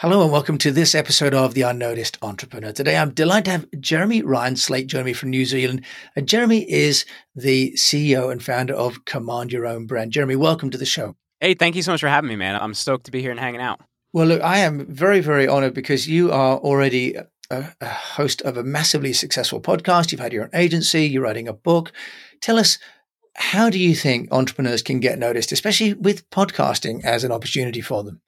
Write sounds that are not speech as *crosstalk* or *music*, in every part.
Hello and welcome to this episode of The Unnoticed Entrepreneur. Today I'm delighted to have Jeremy Ryan Slate, Jeremy from New Zealand. And Jeremy is the CEO and founder of Command Your Own Brand. Jeremy, welcome to the show. Hey, thank you so much for having me, man. I'm stoked to be here and hanging out. Well, look, I am very, very honored because you are already a, a host of a massively successful podcast. You've had your own agency, you're writing a book. Tell us, how do you think entrepreneurs can get noticed, especially with podcasting as an opportunity for them?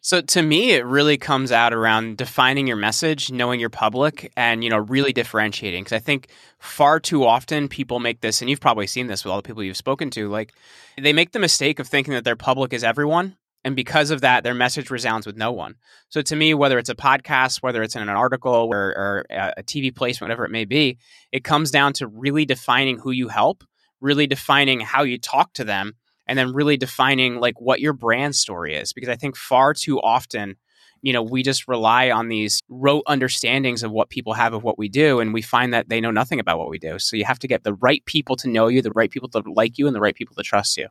So to me, it really comes out around defining your message, knowing your public, and you know really differentiating. Because I think far too often people make this, and you've probably seen this with all the people you've spoken to, like they make the mistake of thinking that their public is everyone, and because of that, their message resounds with no one. So to me, whether it's a podcast, whether it's in an article or, or a TV placement, whatever it may be, it comes down to really defining who you help, really defining how you talk to them and then really defining like what your brand story is because i think far too often you know we just rely on these rote understandings of what people have of what we do and we find that they know nothing about what we do. So you have to get the right people to know you the right people to like you and the right people to trust you.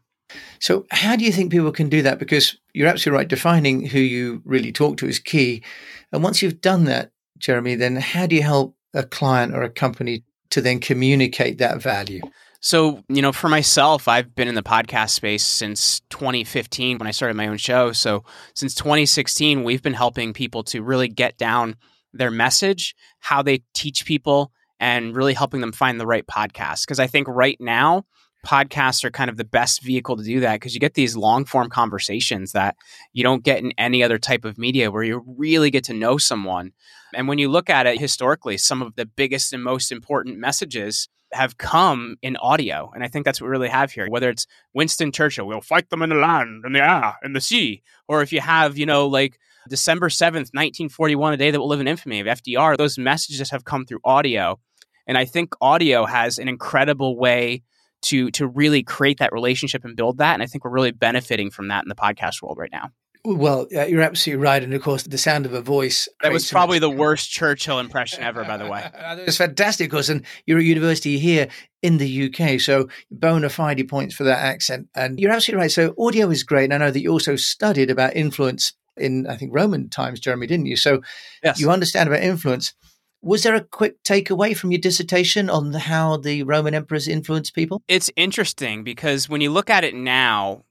So how do you think people can do that? Because you're absolutely right defining who you really talk to is key. And once you've done that jeremy then how do you help a client or a company to then communicate that value so, you know, for myself, I've been in the podcast space since 2015 when I started my own show. So, since 2016, we've been helping people to really get down their message, how they teach people, and really helping them find the right podcast. Because I think right now, podcasts are kind of the best vehicle to do that because you get these long form conversations that you don't get in any other type of media where you really get to know someone. And when you look at it historically, some of the biggest and most important messages have come in audio. And I think that's what we really have here. Whether it's Winston Churchill, we'll fight them in the land, in the air, in the sea. Or if you have, you know, like December 7th, 1941, a day that will live in infamy of FDR, those messages have come through audio. And I think audio has an incredible way to to really create that relationship and build that. And I think we're really benefiting from that in the podcast world right now. Well, uh, you're absolutely right, and of course, the sound of a voice. That was probably the worst Churchill impression ever, by the way. *laughs* it's fantastic, of course, and you're at university here in the UK, so bona fide points for that accent. And you're absolutely right. So audio is great, and I know that you also studied about influence in, I think, Roman times, Jeremy, didn't you? So yes. you understand about influence. Was there a quick takeaway from your dissertation on how the Roman emperors influenced people? It's interesting because when you look at it now,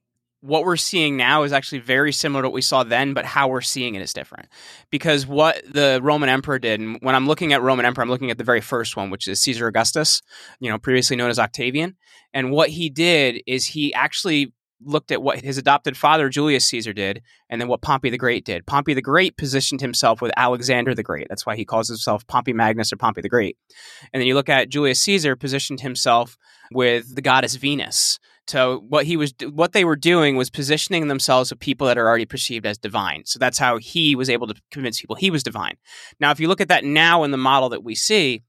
what we're seeing now is actually very similar to what we saw then, but how we're seeing it is different. Because what the Roman emperor did, and when I'm looking at Roman emperor, I'm looking at the very first one, which is Caesar Augustus, you know, previously known as Octavian. And what he did is he actually looked at what his adopted father Julius Caesar did and then what Pompey the Great did. Pompey the Great positioned himself with Alexander the Great. That's why he calls himself Pompey Magnus or Pompey the Great. And then you look at Julius Caesar positioned himself with the goddess Venus. So what he was what they were doing was positioning themselves with people that are already perceived as divine. So that's how he was able to convince people he was divine. Now if you look at that now in the model that we see,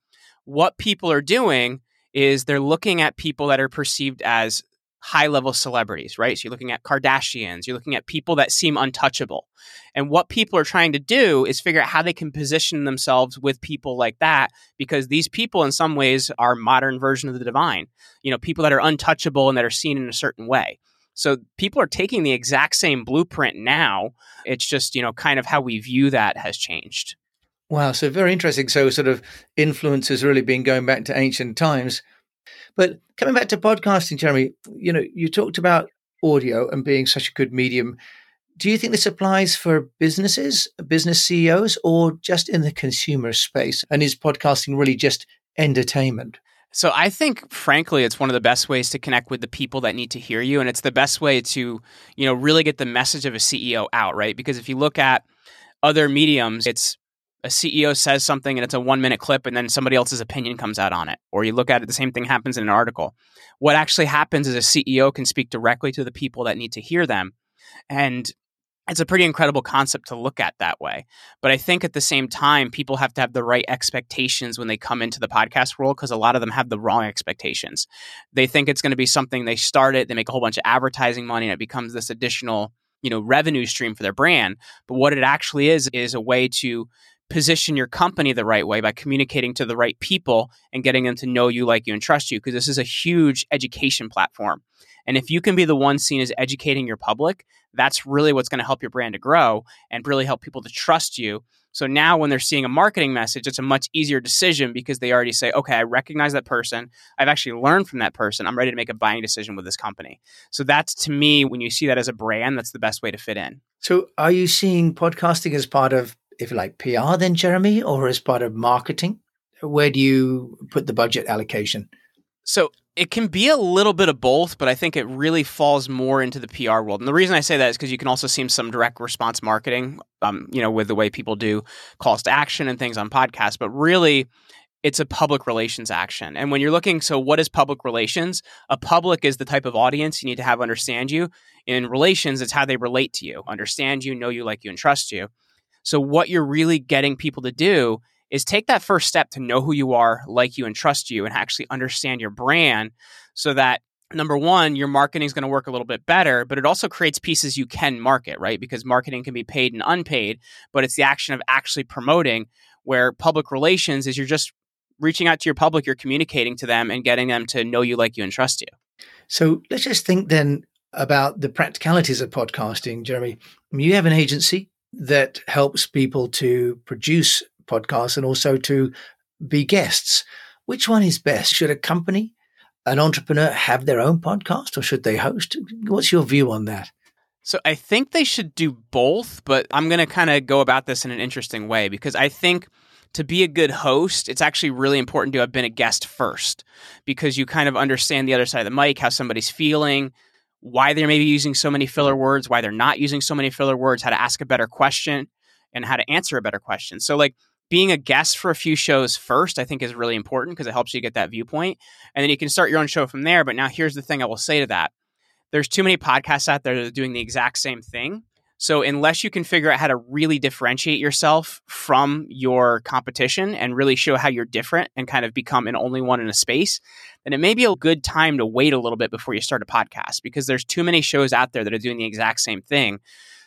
what people are doing is they're looking at people that are perceived as high level celebrities, right? So you're looking at Kardashians, you're looking at people that seem untouchable. And what people are trying to do is figure out how they can position themselves with people like that because these people in some ways are modern version of the divine. You know, people that are untouchable and that are seen in a certain way. So people are taking the exact same blueprint now. It's just, you know, kind of how we view that has changed. Wow, so very interesting. So sort of influence has really been going back to ancient times but coming back to podcasting, Jeremy, you know, you talked about audio and being such a good medium. Do you think this applies for businesses, business CEOs, or just in the consumer space? And is podcasting really just entertainment? So I think frankly it's one of the best ways to connect with the people that need to hear you and it's the best way to, you know, really get the message of a CEO out, right? Because if you look at other mediums, it's a CEO says something and it's a one minute clip and then somebody else's opinion comes out on it. Or you look at it, the same thing happens in an article. What actually happens is a CEO can speak directly to the people that need to hear them. And it's a pretty incredible concept to look at that way. But I think at the same time, people have to have the right expectations when they come into the podcast world because a lot of them have the wrong expectations. They think it's going to be something they start it, they make a whole bunch of advertising money, and it becomes this additional you know revenue stream for their brand but what it actually is is a way to position your company the right way by communicating to the right people and getting them to know you, like you, and trust you. Because this is a huge education platform. And if you can be the one seen as educating your public, that's really what's going to help your brand to grow and really help people to trust you. So now when they're seeing a marketing message, it's a much easier decision because they already say, okay, I recognize that person. I've actually learned from that person. I'm ready to make a buying decision with this company. So that's to me, when you see that as a brand, that's the best way to fit in. So are you seeing podcasting as part of if like PR then, Jeremy, or as part of marketing? Where do you put the budget allocation? So it can be a little bit of both, but I think it really falls more into the PR world. And the reason I say that is because you can also see some direct response marketing, um, you know, with the way people do calls to action and things on podcasts. But really, it's a public relations action. And when you're looking, so what is public relations? A public is the type of audience you need to have understand you. In relations, it's how they relate to you, understand you, know you, like you, and trust you. So, what you're really getting people to do is take that first step to know who you are, like you, and trust you, and actually understand your brand so that number one, your marketing is going to work a little bit better, but it also creates pieces you can market, right? Because marketing can be paid and unpaid, but it's the action of actually promoting where public relations is you're just reaching out to your public, you're communicating to them and getting them to know you, like you, and trust you. So let's just think then about the practicalities of podcasting, Jeremy. I mean, you have an agency, that helps people to produce podcasts and also to be guests. Which one is best? Should a company, an entrepreneur have their own podcast or should they host? What's your view on that? So I think they should do both, but I'm going to kind of go about this in an interesting way because I think to be a good host, it's actually really important to have been a guest first because you kind of understand the other side of the mic, how somebody's feeling, why they're maybe using so many filler words, why they're not using so many filler words, how to ask a better question, and how to answer a better question. So, like, being a guest for a few shows first, I think is really important because it helps you get that viewpoint. And then you can start your own show from there. But now here's the thing I will say to that there's too many podcasts out there that are doing the exact same thing. So unless you can figure out how to really differentiate yourself from your competition and really show how you're different and kind of become an only one in a space, then it may be a good time to wait a little bit before you start a podcast because there's too many shows out there that are doing the exact same thing.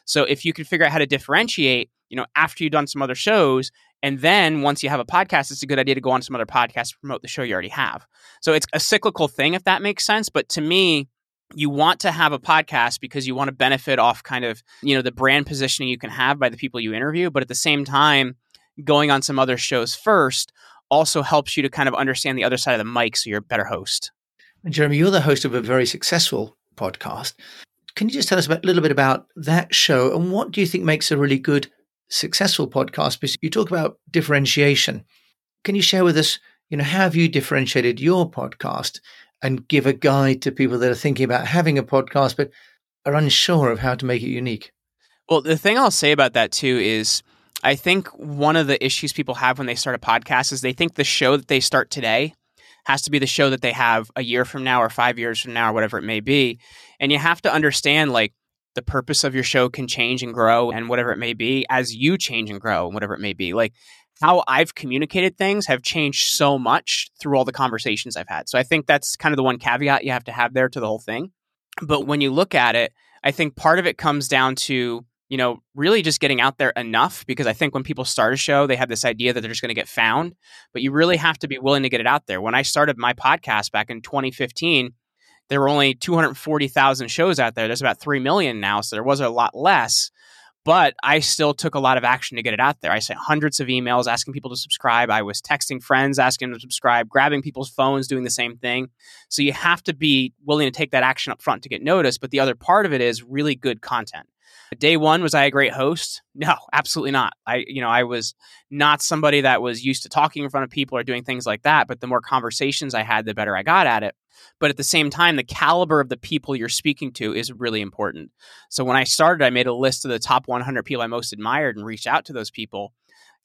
So if you can figure out how to differentiate, you know, after you've done some other shows, and then once you have a podcast, it's a good idea to go on some other podcasts to promote the show you already have. So it's a cyclical thing, if that makes sense. But to me, you want to have a podcast because you want to benefit off kind of you know the brand positioning you can have by the people you interview but at the same time going on some other shows first also helps you to kind of understand the other side of the mic so you're a better host. Jeremy you're the host of a very successful podcast. Can you just tell us a little bit about that show and what do you think makes a really good successful podcast? Because you talk about differentiation. Can you share with us you know how have you differentiated your podcast and give a guide to people that are thinking about having a podcast but are unsure of how to make it unique? Well, the thing I'll say about that too is I think one of the issues people have when they start a podcast is they think the show that they start today has to be the show that they have a year from now or five years from now or whatever it may be. And you have to understand like the purpose of your show can change and grow and whatever it may be as you change and grow and whatever it may be. Like how I've communicated things have changed so much through all the conversations I've had. So I think that's kind of the one caveat you have to have there to the whole thing. But when you look at it, I think part of it comes down to, you know, really just getting out there enough because I think when people start a show, they have this idea that they're just going to get found, but you really have to be willing to get it out there. When I started my podcast back in 2015, there were only 240,000 shows out there. There's about 3 million now, so there was a lot less but I still took a lot of action to get it out there. I sent hundreds of emails asking people to subscribe. I was texting friends asking them to subscribe, grabbing people's phones, doing the same thing. So you have to be willing to take that action up front to get noticed. But the other part of it is really good content. Day one, was I a great host? No, absolutely not. I, you know, I was not somebody that was used to talking in front of people or doing things like that. But the more conversations I had, the better I got at it. But at the same time, the caliber of the people you're speaking to is really important. So when I started, I made a list of the top 100 people I most admired and reached out to those people.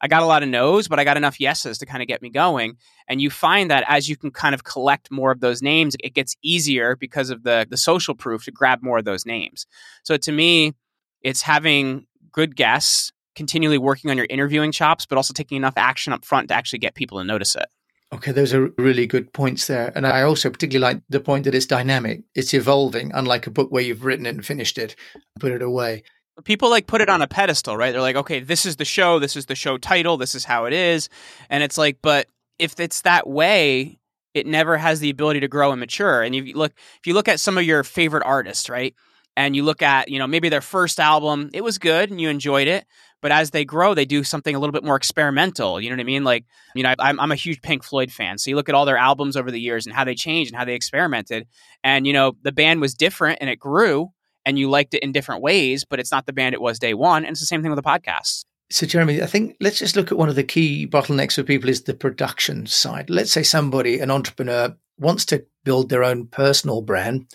I got a lot of no's, but I got enough yeses to kind of get me going. And you find that as you can kind of collect more of those names, it gets easier because of the the social proof to grab more of those names. So to me, it's having good guests, continually working on your interviewing chops, but also taking enough action up front to actually get people to notice it. Okay, those are really good points there. And I also particularly like the point that it's dynamic, it's evolving, unlike a book where you've written it and finished it, put it away. people like put it on a pedestal, right? They're like, okay, this is the show, this is the show title, this is how it is. And it's like, but if it's that way, it never has the ability to grow and mature. And if you look if you look at some of your favorite artists, right? And you look at, you know, maybe their first album, it was good and you enjoyed it, but as they grow, they do something a little bit more experimental. You know what I mean? Like, you know, I'm, I'm a huge Pink Floyd fan. So you look at all their albums over the years and how they changed and how they experimented. And, you know, the band was different and it grew and you liked it in different ways, but it's not the band it was day one. And it's the same thing with the podcast. So, Jeremy, I think let's just look at one of the key bottlenecks for people is the production side. Let's say somebody, an entrepreneur, wants to build their own personal brand.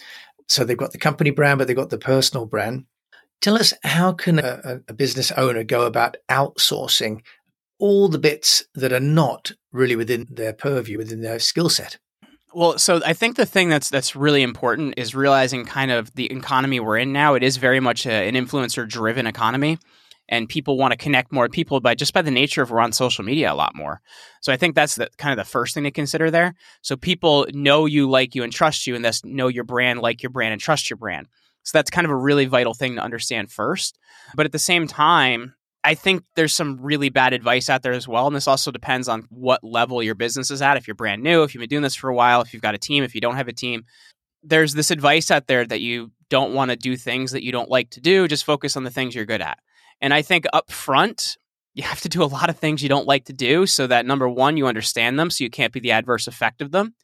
So they've got the company brand, but they've got the personal brand. Tell us how can a, a business owner go about outsourcing all the bits that are not really within their purview, within their skill set? Well, so I think the thing that's that's really important is realizing kind of the economy we're in now. It is very much a, an influencer driven economy, and people want to connect more people by just by the nature of we're on social media a lot more. So I think that's the kind of the first thing to consider there. So people know you, like you, and trust you, and thus know your brand, like your brand, and trust your brand. So that's kind of a really vital thing to understand first. But at the same time, I think there's some really bad advice out there as well. And this also depends on what level your business is at. If you're brand new, if you've been doing this for a while, if you've got a team, if you don't have a team, there's this advice out there that you don't want to do things that you don't like to do. Just focus on the things you're good at. And I think up front, you have to do a lot of things you don't like to do so that number one, you understand them so you can't be the adverse effect of them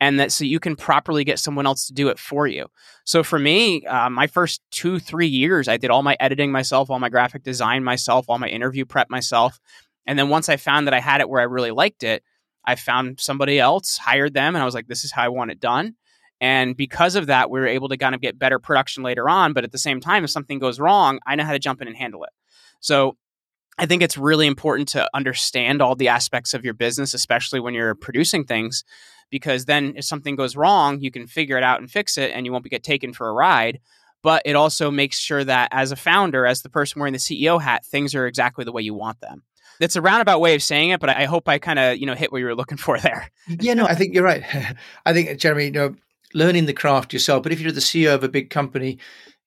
and that so you can properly get someone else to do it for you. So for me, uh, my first two, three years, I did all my editing myself, all my graphic design myself, all my interview prep myself. And then once I found that I had it where I really liked it, I found somebody else, hired them, and I was like, this is how I want it done. And because of that, we were able to kind of get better production later on. But at the same time, if something goes wrong, I know how to jump in and handle it. So I think it's really important to understand all the aspects of your business, especially when you're producing things, because then if something goes wrong, you can figure it out and fix it and you won't get taken for a ride. But it also makes sure that as a founder, as the person wearing the CEO hat, things are exactly the way you want them. It's a roundabout way of saying it, but I hope I kind of, you know, hit what you were looking *laughs* for there. yeah, no, I think you're right. *laughs* I think, Jeremy, you know, learning the craft yourself, but if you're the CEO of a big company,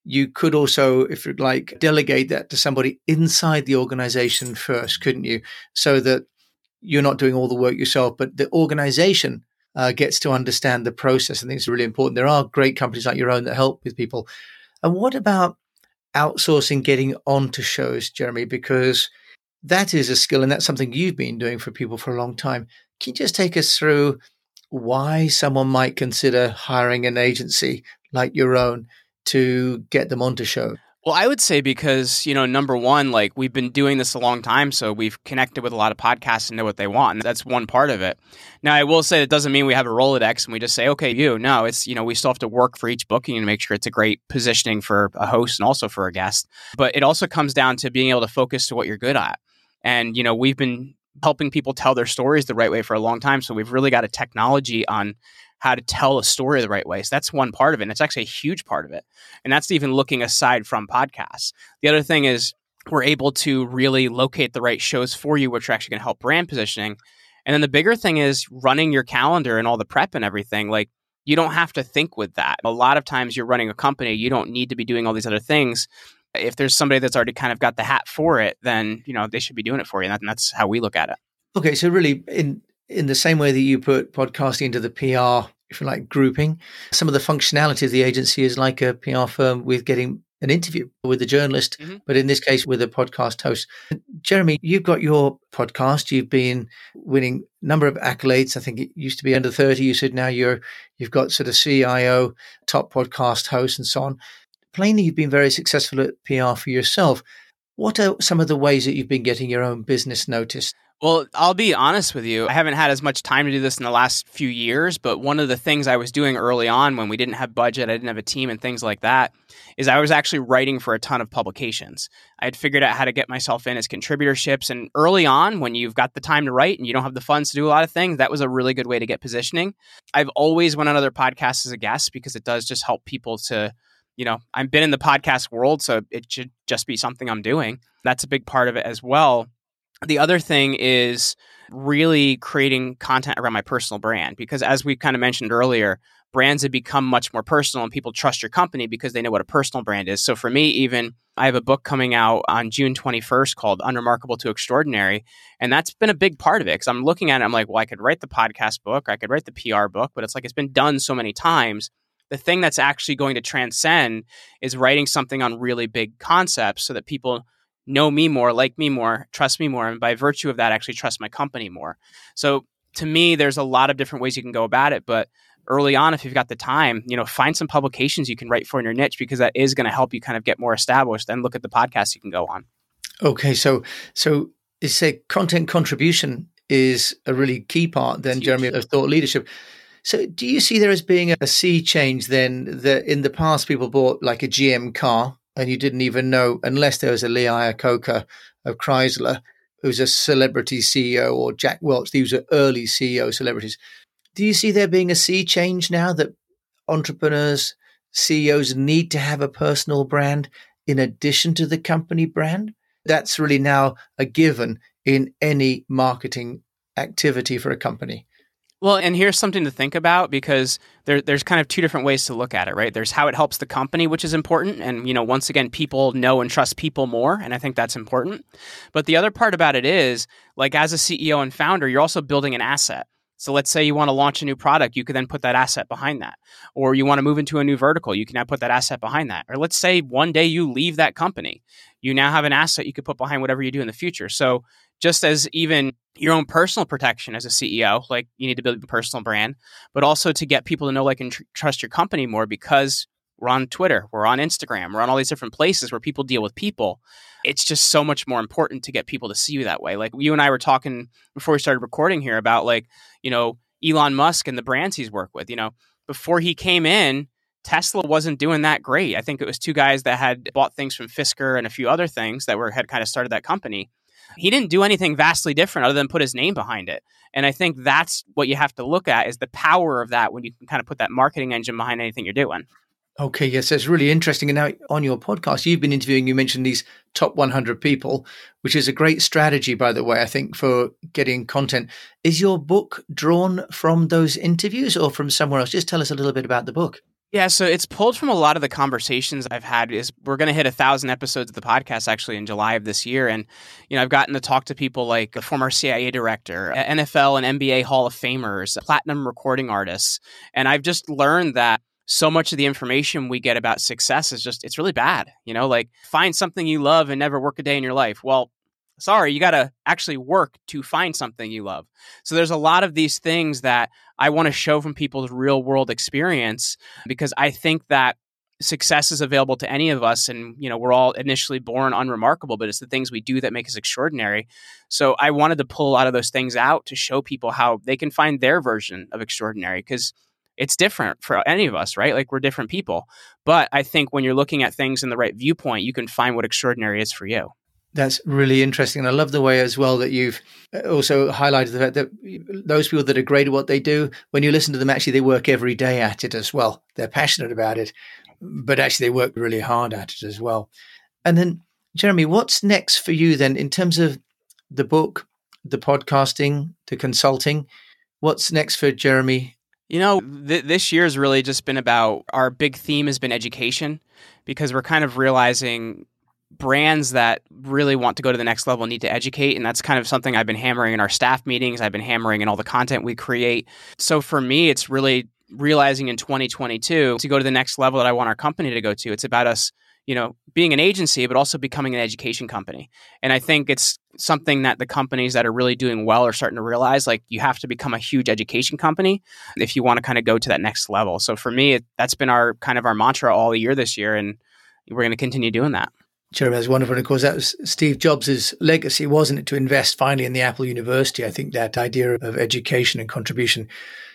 you could also, if you'd like, delegate that to somebody inside the organization first, couldn't you? So that you're not doing all the work yourself, but the organization uh, gets to understand the process. I think it's really important. There are great companies like your own that help with people. And what about outsourcing getting onto shows, Jeremy? Because that is a skill and that's something you've been doing for people for a long time. Can you just take us through why someone might consider hiring an agency like your own to get them onto show? Well, I would say because, you know, number one, like we've been doing this a long time. So we've connected with a lot of podcasts and know what they want. And that's one part of it. Now, I will say it doesn't mean we have a Rolodex and we just say, okay, you. No, it's, you know, we still have to work for each booking and make sure it's a great positioning for a host and also for a guest. But it also comes down to being able to focus to what you're good at. And, you know, we've been helping people tell their stories the right way for a long time. So we've really got a technology on how to tell a story the right way. So that's one part of it. And it's actually a huge part of it. And that's even looking aside from podcasts. The other thing is we're able to really locate the right shows for you, which are actually going to help brand positioning. And then the bigger thing is running your calendar and all the prep and everything. Like you don't have to think with that. A lot of times you're running a company, you don't need to be doing all these other things. If there's somebody that's already kind of got the hat for it, then you know they should be doing it for you. And that's how we look at it. Okay, so really, in in the same way that you put podcasting into the PR, if you like, grouping, some of the functionality of the agency is like a PR firm with getting an interview with a journalist, mm-hmm. but in this case with a podcast host. Jeremy, you've got your podcast. You've been winning a number of accolades. I think it used to be under 30. You said now you're you've got sort of CIO, top podcast host, and so on. Plainly, you've been very successful at PR for yourself. What are some of the ways that you've been getting your own business noticed? Well, I'll be honest with you. I haven't had as much time to do this in the last few years, but one of the things I was doing early on when we didn't have budget, I didn't have a team and things like that, is I was actually writing for a ton of publications. I had figured out how to get myself in as contributorships and early on when you've got the time to write and you don't have the funds to do a lot of things, that was a really good way to get positioning. I've always went on other podcasts as a guest because it does just help people to you know, I've been in the podcast world, so it should just be something I'm doing. That's a big part of it as well the other thing is really creating content around my personal brand because as we kind of mentioned earlier brands have become much more personal and people trust your company because they know what a personal brand is. So for me, even I have a book coming out on June 21st called Unremarkable to Extraordinary. And that's been a big part of it because I'm looking at it, I'm like, well, I could write the podcast book, I could write the PR book, but it's like it's been done so many times. The thing that's actually going to transcend is writing something on really big concepts so that people know me more, like me more, trust me more, and by virtue of that, actually trust my company more. So to me, there's a lot of different ways you can go about it, but early on, if you've got the time, you know, find some publications you can write for in your niche because that is going to help you kind of get more established. and look at the podcasts you can go on. Okay, so so you say content contribution is a really key part then, Jeremy, of thought leadership. So do you see there as being a sea change then that in the past people bought like a GM car and you didn't even know unless there was a Lee Iacocca of Chrysler who's a celebrity CEO or Jack Welch, these are early CEO celebrities. Do you see there being a sea change now that entrepreneurs, CEOs need to have a personal brand in addition to the company brand? That's really now a given in any marketing activity for a company. Well, and here's something to think about because there, there's kind of two different ways to look at it, right? There's how it helps the company, which is important. And, you know, once again, people know and trust people more. And I think that's important. But the other part about it is, like, as a CEO and founder, you're also building an asset. So let's say you want to launch a new product, you could then put that asset behind that. Or you want to move into a new vertical, you can now put that asset behind that. Or let's say one day you leave that company, you now have an asset you could put behind whatever you do in the future. So just as even your own personal protection as a CEO, like you need to build a personal brand, but also to get people to know, like, and tr- trust your company more because we're on Twitter, we're on Instagram, we're on all these different places where people deal with people. It's just so much more important to get people to see you that way. Like you and I were talking before we started recording here about like, you know, Elon Musk and the brands he's worked with. You know, before he came in, Tesla wasn't doing that great. I think it was two guys that had bought things from Fisker and a few other things that were had kind of started that company. He didn't do anything vastly different other than put his name behind it. And I think that's what you have to look at is the power of that when you can kind of put that marketing engine behind anything you're doing. Okay, yes, that's really interesting. And now on your podcast, you've been interviewing, you mentioned these top 100 people, which is a great strategy, by the way, I think, for getting content. Is your book drawn from those interviews or from somewhere else? Just tell us a little bit about the book. Yeah, so it's pulled from a lot of the conversations I've had. Is we're going to hit a thousand episodes of the podcast actually in July of this year, and you know I've gotten to talk to people like the former CIA director, NFL and NBA Hall of Famers, platinum recording artists, and I've just learned that so much of the information we get about success is just it's really bad you know like find something you love and never work a day in your life well sorry you got to actually work to find something you love so there's a lot of these things that i want to show from people's real world experience because i think that success is available to any of us and you know we're all initially born unremarkable but it's the things we do that make us extraordinary so i wanted to pull a lot of those things out to show people how they can find their version of extraordinary because it's different for any of us, right? Like we're different people. But I think when you're looking at things in the right viewpoint, you can find what extraordinary is for you. That's really interesting. And I love the way as well that you've uh, also highlighted the fact that those people that are great at what they do, when you listen to them, actually they work every day at it as well. They're passionate about it, but actually they work really hard at it as well. And then, Jeremy, what's next for you then in terms of the book, the podcasting, the consulting? What's next for Jeremy you know, th- this year has really just been about our big theme has been education because we're kind of realizing brands that really want to go to the next level need to educate. And that's kind of something I've been hammering in our staff meetings, I've been hammering in all the content we create. So for me, it's really realizing in 2022 to go to the next level that I want our company to go to. It's about us you know, being an agency, but also becoming an education company. And I think it's something that the companies that are really doing well are starting to realize like you have to become a huge education company if you want to kind of go to that next level. So for me, that's been our kind of our mantra all year this year. And we're going to continue doing that. Sure, that's wonderful. And of course, that was Steve Jobs' legacy, wasn't it, to invest finally in the Apple University? I think that idea of education and contribution.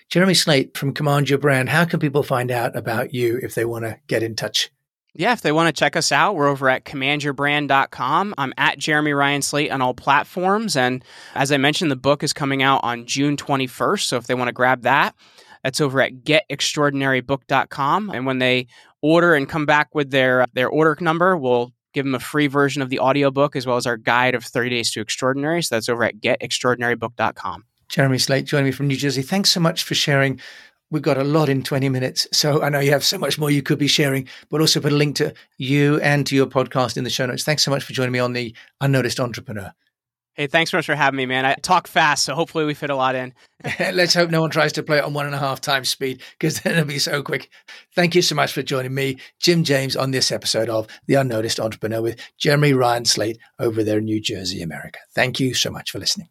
Jeremy Slate from Command Your Brand, how can people find out about you if they want to get in touch? Yeah, if they want to check us out, we're over at commandyourbrand.com. I'm at Jeremy Ryan Slate on all platforms. And as I mentioned, the book is coming out on June 21st. So if they want to grab that, that's over at getextraordinarybook.com. And when they order and come back with their, their order number, we'll give them a free version of the audiobook as well as our guide of 30 days to extraordinary. So that's over at getextraordinarybook.com. Jeremy Slate joining me from New Jersey. Thanks so much for sharing we've got a lot in 20 minutes. So I know you have so much more you could be sharing, but also put a link to you and to your podcast in the show notes. Thanks so much for joining me on the Unnoticed Entrepreneur. Hey, thanks so much for having me, man. I talk fast, so hopefully we fit a lot in. *laughs* Let's hope no one tries to play it on one and a half times speed because *laughs* then it'll be so quick. Thank you so much for joining me, Jim James, on this episode of The Unnoticed Entrepreneur with Jeremy Ryan Slate over there in New Jersey, America. Thank you so much for listening.